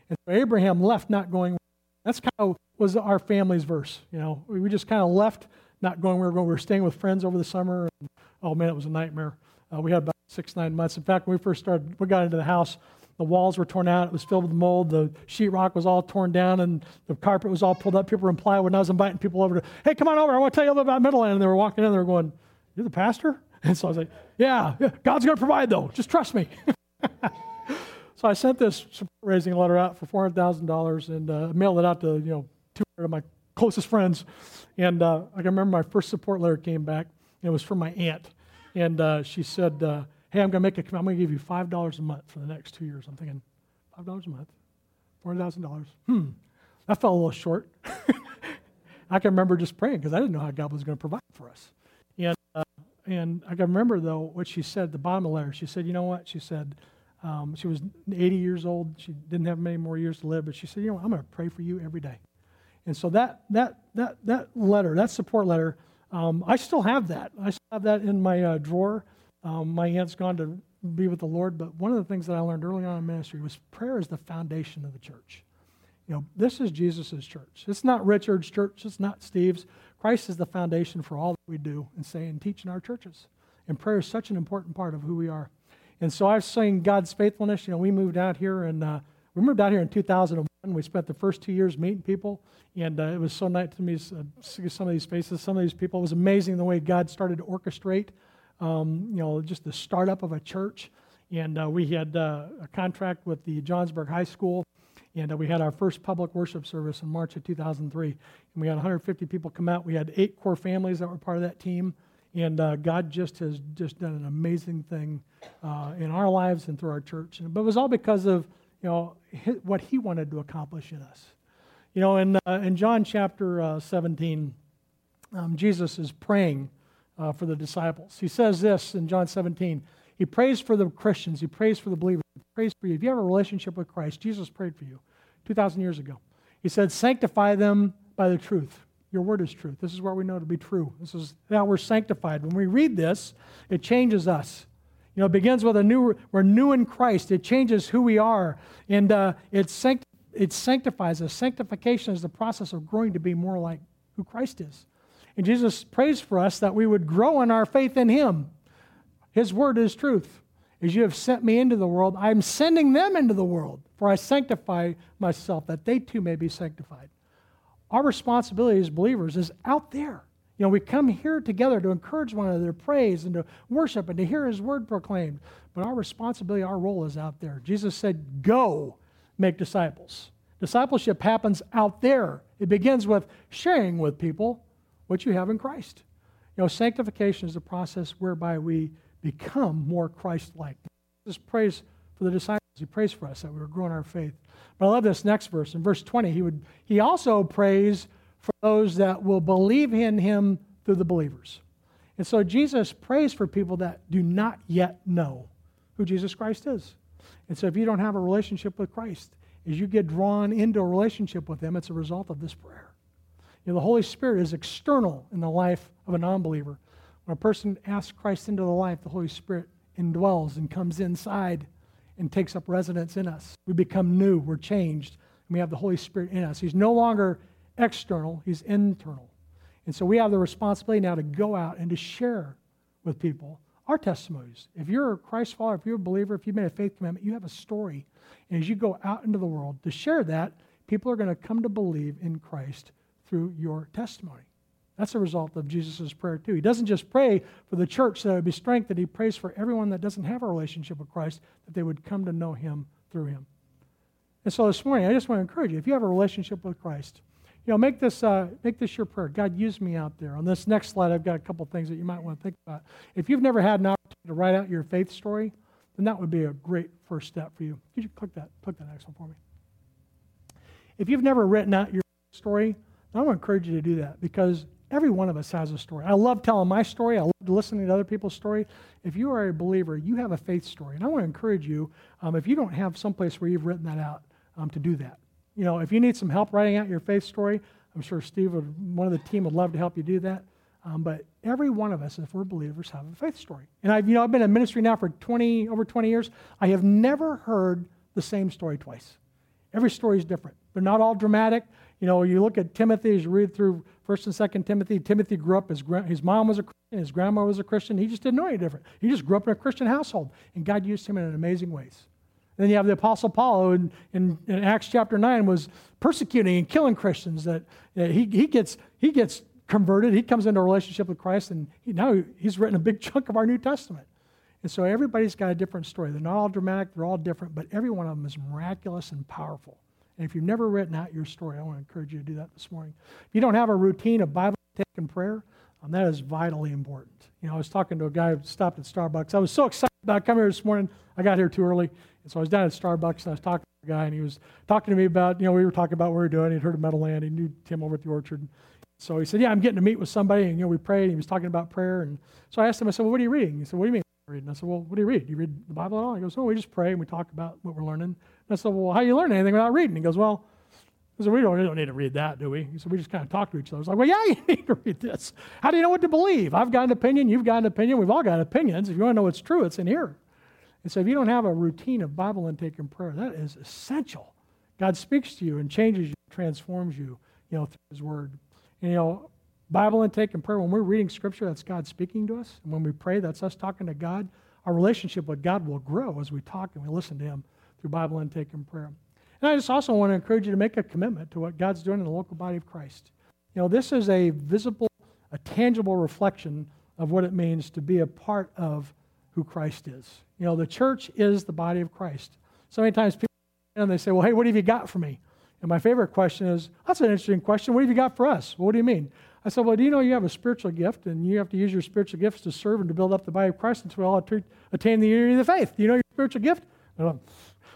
And so Abraham left not going. That's kind of was our family's verse. You know, we just kind of left not going where we were going. We were staying with friends over the summer. And, oh man, it was a nightmare. Uh, we had about six, nine months. In fact, when we first started, we got into the house. The walls were torn out. It was filled with mold. The sheetrock was all torn down, and the carpet was all pulled up. People were in plywood. And I was inviting people over to, hey, come on over. I want to tell you a little about Meadowland. And they were walking in. They were going, "You're the pastor?" And so I was like, yeah, yeah God's going to provide, though. Just trust me. so I sent this raising letter out for $400,000 and uh, mailed it out to, you know, 200 of my closest friends. And uh, I can remember my first support letter came back. And it was from my aunt. And uh, she said, uh, hey, I'm going to make a I'm going to give you $5 a month for the next two years. I'm thinking, $5 a month? $400,000? Hmm. That fell a little short. I can remember just praying because I didn't know how God was going to provide for us. And uh, and I can remember, though, what she said at the bottom of the letter. She said, You know what? She said, um, she was 80 years old. She didn't have many more years to live, but she said, You know, what? I'm going to pray for you every day. And so that, that, that, that letter, that support letter, um, I still have that. I still have that in my uh, drawer. Um, my aunt's gone to be with the Lord, but one of the things that I learned early on in ministry was prayer is the foundation of the church. You know, this is Jesus' church. It's not Richard's church. It's not Steve's. Christ is the foundation for all that we do and say and teach in our churches. And prayer is such an important part of who we are. And so I've seen God's faithfulness. You know, we moved out here and uh, We moved out here in 2001. We spent the first two years meeting people, and uh, it was so nice to me uh, see some of these faces, some of these people. It was amazing the way God started to orchestrate, um, you know, just the startup of a church. And uh, we had uh, a contract with the Johnsburg High School, and uh, we had our first public worship service in March of 2003. And we had 150 people come out. We had eight core families that were part of that team. And uh, God just has just done an amazing thing uh, in our lives and through our church. But it was all because of you know what He wanted to accomplish in us. You know, in uh, in John chapter uh, 17, um, Jesus is praying uh, for the disciples. He says this in John 17. He prays for the Christians. He prays for the believers. He prays for you. If you have a relationship with Christ, Jesus prayed for you 2,000 years ago. He said, "Sanctify them by the truth." Your word is truth. This is what we know to be true. This is how we're sanctified. When we read this, it changes us. You know, it begins with a new, we're new in Christ. It changes who we are. And uh, it, sanct- it sanctifies us. Sanctification is the process of growing to be more like who Christ is. And Jesus prays for us that we would grow in our faith in Him. His word is truth. As you have sent me into the world, I'm sending them into the world, for I sanctify myself, that they too may be sanctified. Our responsibility as believers is out there. You know, we come here together to encourage one another, to praise and to worship and to hear His word proclaimed. But our responsibility, our role is out there. Jesus said, Go make disciples. Discipleship happens out there. It begins with sharing with people what you have in Christ. You know, sanctification is the process whereby we become more Christ like. Jesus prays for the disciples. He prays for us that we would grow in our faith. But I love this next verse. In verse 20, he, would, he also prays for those that will believe in him through the believers. And so Jesus prays for people that do not yet know who Jesus Christ is. And so if you don't have a relationship with Christ, as you get drawn into a relationship with him, it's a result of this prayer. You know, the Holy Spirit is external in the life of a non believer. When a person asks Christ into the life, the Holy Spirit indwells and comes inside and takes up residence in us. We become new, we're changed, and we have the Holy Spirit in us. He's no longer external, He's internal. And so we have the responsibility now to go out and to share with people our testimonies. If you're a Christ follower, if you're a believer, if you've made a faith commitment, you have a story. And as you go out into the world to share that, people are going to come to believe in Christ through your testimony. That's a result of Jesus' prayer, too. He doesn't just pray for the church that would be strengthened, he prays for everyone that doesn't have a relationship with Christ, that they would come to know him through him. And so this morning, I just want to encourage you if you have a relationship with Christ, you know, make this, uh, make this your prayer. God, use me out there. On this next slide, I've got a couple things that you might want to think about. If you've never had an opportunity to write out your faith story, then that would be a great first step for you. Could you click that? Click that next one for me. If you've never written out your story, I want to encourage you to do that because Every one of us has a story. I love telling my story. I love listening to other people's story. If you are a believer, you have a faith story. And I want to encourage you, um, if you don't have someplace where you've written that out, um, to do that. You know, if you need some help writing out your faith story, I'm sure Steve, would, one of the team, would love to help you do that. Um, but every one of us, if we're believers, have a faith story. And I've, you know, I've been in ministry now for 20, over 20 years. I have never heard the same story twice. Every story is different. They're not all dramatic. You know, you look at Timothy, as you read through 1st and 2nd Timothy, Timothy grew up, his, his mom was a Christian, his grandma was a Christian. He just didn't know any different. He just grew up in a Christian household, and God used him in amazing ways. Then you have the Apostle Paul, who in, in, in Acts chapter 9 was persecuting and killing Christians. That, that he, he, gets, he gets converted, he comes into a relationship with Christ, and he, now he's written a big chunk of our New Testament. And so everybody's got a different story. They're not all dramatic, they're all different, but every one of them is miraculous and powerful. And if you've never written out your story, I want to encourage you to do that this morning. If you don't have a routine of Bible taking prayer, um, that is vitally important. You know, I was talking to a guy who stopped at Starbucks. I was so excited about coming here this morning. I got here too early. And so I was down at Starbucks and I was talking to a guy, and he was talking to me about, you know, we were talking about what we were doing. He'd heard of Meadowland. He knew Tim over at the orchard. So he said, Yeah, I'm getting to meet with somebody. And, you know, we prayed. And he was talking about prayer. And so I asked him, I said, Well, what are you reading? He said, What do you mean? reading? I said, Well, what do you read? Do you read the Bible at all? He goes, Oh, we just pray and we talk about what we're learning. I said, Well, how do you learn anything without reading? He goes, Well, I said, we don't, we don't need to read that, do we? He said, we just kind of talk to each other. I was like, well, yeah, you need to read this. How do you know what to believe? I've got an opinion. You've got an opinion. We've all got opinions. If you want to know what's true, it's in here. And so if you don't have a routine of Bible intake and prayer, that is essential. God speaks to you and changes you, transforms you, you know, through his word. And, you know, Bible intake and prayer, when we're reading scripture, that's God speaking to us. And when we pray, that's us talking to God. Our relationship with God will grow as we talk and we listen to him through Bible intake and prayer. And I just also want to encourage you to make a commitment to what God's doing in the local body of Christ. You know, this is a visible, a tangible reflection of what it means to be a part of who Christ is. You know, the church is the body of Christ. So many times people and they say, Well, hey, what have you got for me? And my favorite question is, That's an interesting question. What have you got for us? Well, what do you mean? I said, Well, do you know you have a spiritual gift and you have to use your spiritual gifts to serve and to build up the body of Christ until we all attain the unity of the faith? Do you know your spiritual gift?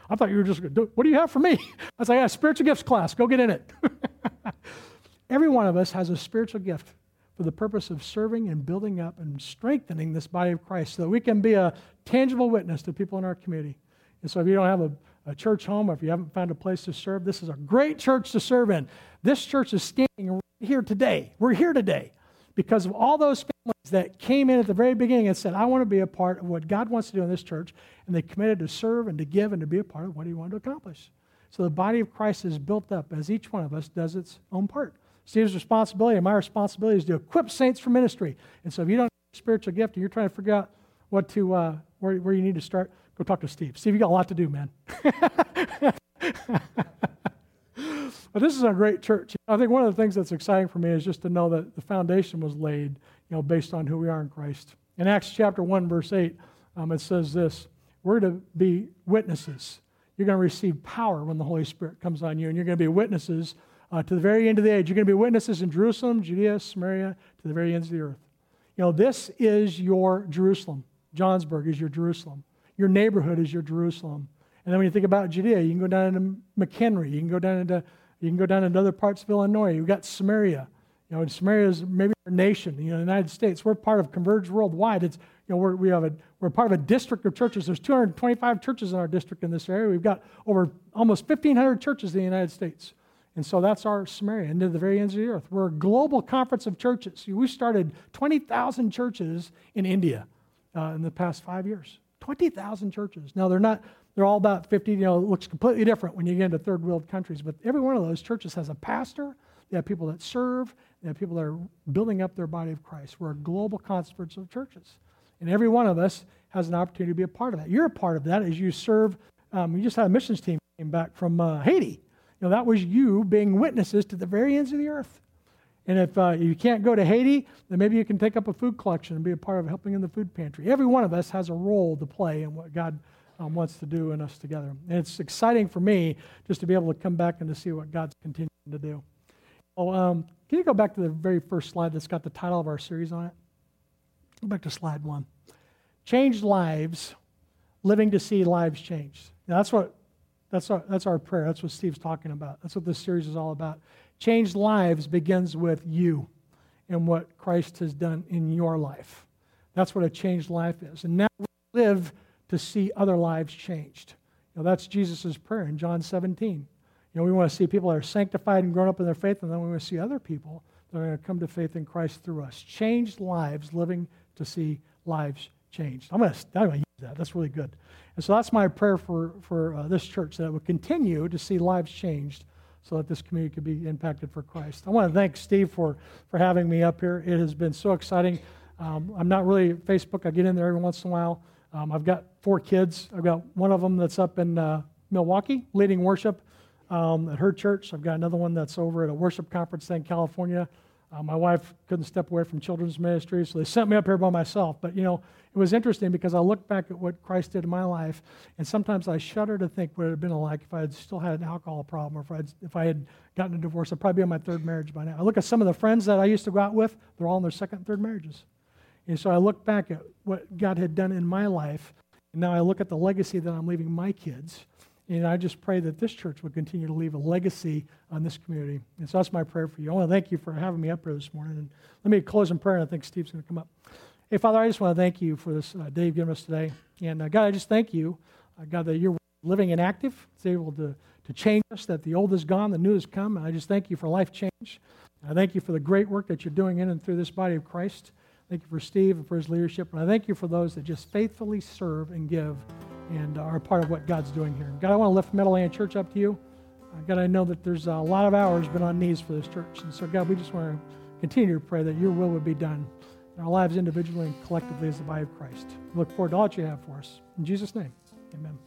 I thought you were just, what do you have for me? I was like, yeah, spiritual gifts class. Go get in it. Every one of us has a spiritual gift for the purpose of serving and building up and strengthening this body of Christ so that we can be a tangible witness to people in our community. And so if you don't have a, a church home or if you haven't found a place to serve, this is a great church to serve in. This church is standing right here today. We're here today because of all those that came in at the very beginning and said, I want to be a part of what God wants to do in this church. And they committed to serve and to give and to be a part of what He wanted to accomplish. So the body of Christ is built up as each one of us does its own part. Steve's responsibility and my responsibility is to equip saints for ministry. And so if you don't have a spiritual gift and you're trying to figure out what to, uh, where, where you need to start, go talk to Steve. Steve, you got a lot to do, man. but this is a great church. I think one of the things that's exciting for me is just to know that the foundation was laid, you know, based on who we are in Christ. In Acts chapter 1, verse 8, um, it says this We're to be witnesses. You're going to receive power when the Holy Spirit comes on you, and you're going to be witnesses uh, to the very end of the age. You're going to be witnesses in Jerusalem, Judea, Samaria, to the very ends of the earth. You know, this is your Jerusalem. Johnsburg is your Jerusalem. Your neighborhood is your Jerusalem. And then when you think about Judea, you can go down into McHenry. You can go down into you can go down into other parts of Illinois. You've got Samaria. You know, Samaria is maybe our nation. You know, the United States. We're part of Converge Worldwide. It's you know we're, we have a we're part of a district of churches. There's 225 churches in our district in this area. We've got over almost 1,500 churches in the United States. And so that's our Samaria, into the very ends of the earth. We're a global conference of churches. We started 20,000 churches in India uh, in the past five years. 20,000 churches. Now, they're not, they're all about 50, you know, it looks completely different when you get into third world countries, but every one of those churches has a pastor. They have people that serve. They have people that are building up their body of Christ. We're a global conference of churches. And every one of us has an opportunity to be a part of that. You're a part of that as you serve. Um, you just had a missions team came back from uh, Haiti You know, that was you being witnesses to the very ends of the earth. And if uh, you can't go to Haiti, then maybe you can take up a food collection and be a part of helping in the food pantry. Every one of us has a role to play in what God um, wants to do in us together. And it's exciting for me just to be able to come back and to see what God's continuing to do. Oh, um, can you go back to the very first slide that's got the title of our series on it? Go back to slide one. Changed lives, living to see lives changed. Now, that's what that's our, that's our prayer. That's what Steve's talking about. That's what this series is all about. Changed lives begins with you and what Christ has done in your life. That's what a changed life is. And now we live to see other lives changed. Know, that's Jesus' prayer in John 17. You know, we want to see people that are sanctified and grown up in their faith, and then we want to see other people that are going to come to faith in Christ through us. Changed lives, living to see lives changed. I'm going to, I'm going to use that. That's really good. And so that's my prayer for, for uh, this church, that it would continue to see lives changed so that this community could be impacted for Christ. I want to thank Steve for, for having me up here. It has been so exciting. Um, I'm not really Facebook. I get in there every once in a while. Um, I've got four kids. I've got one of them that's up in uh, Milwaukee leading worship um, at her church. I've got another one that's over at a worship conference in California. Uh, my wife couldn't step away from children's ministry, so they sent me up here by myself. But, you know, it was interesting because I look back at what Christ did in my life, and sometimes I shudder to think what it would have been like if I had still had an alcohol problem or if, I'd, if I had gotten a divorce. I'd probably be on my third marriage by now. I look at some of the friends that I used to go out with, they're all in their second and third marriages. And so I look back at what God had done in my life, and now I look at the legacy that I'm leaving my kids. And I just pray that this church would continue to leave a legacy on this community. And so that's my prayer for you. I want to thank you for having me up here this morning. And let me close in prayer, and I think Steve's going to come up. Hey, Father, I just want to thank you for this uh, day you've given us today. And uh, God, I just thank you, uh, God, that you're living and active. It's able to, to change us, that the old is gone, the new has come. And I just thank you for life change. I thank you for the great work that you're doing in and through this body of Christ. Thank you for Steve and for his leadership. And I thank you for those that just faithfully serve and give and are part of what God's doing here. God, I want to lift Meadowland Church up to you. Uh, God, I know that there's a lot of hours been on knees for this church. And so, God, we just want to continue to pray that your will would be done in our lives individually and collectively as the body of Christ. We look forward to all that you have for us. In Jesus' name, amen.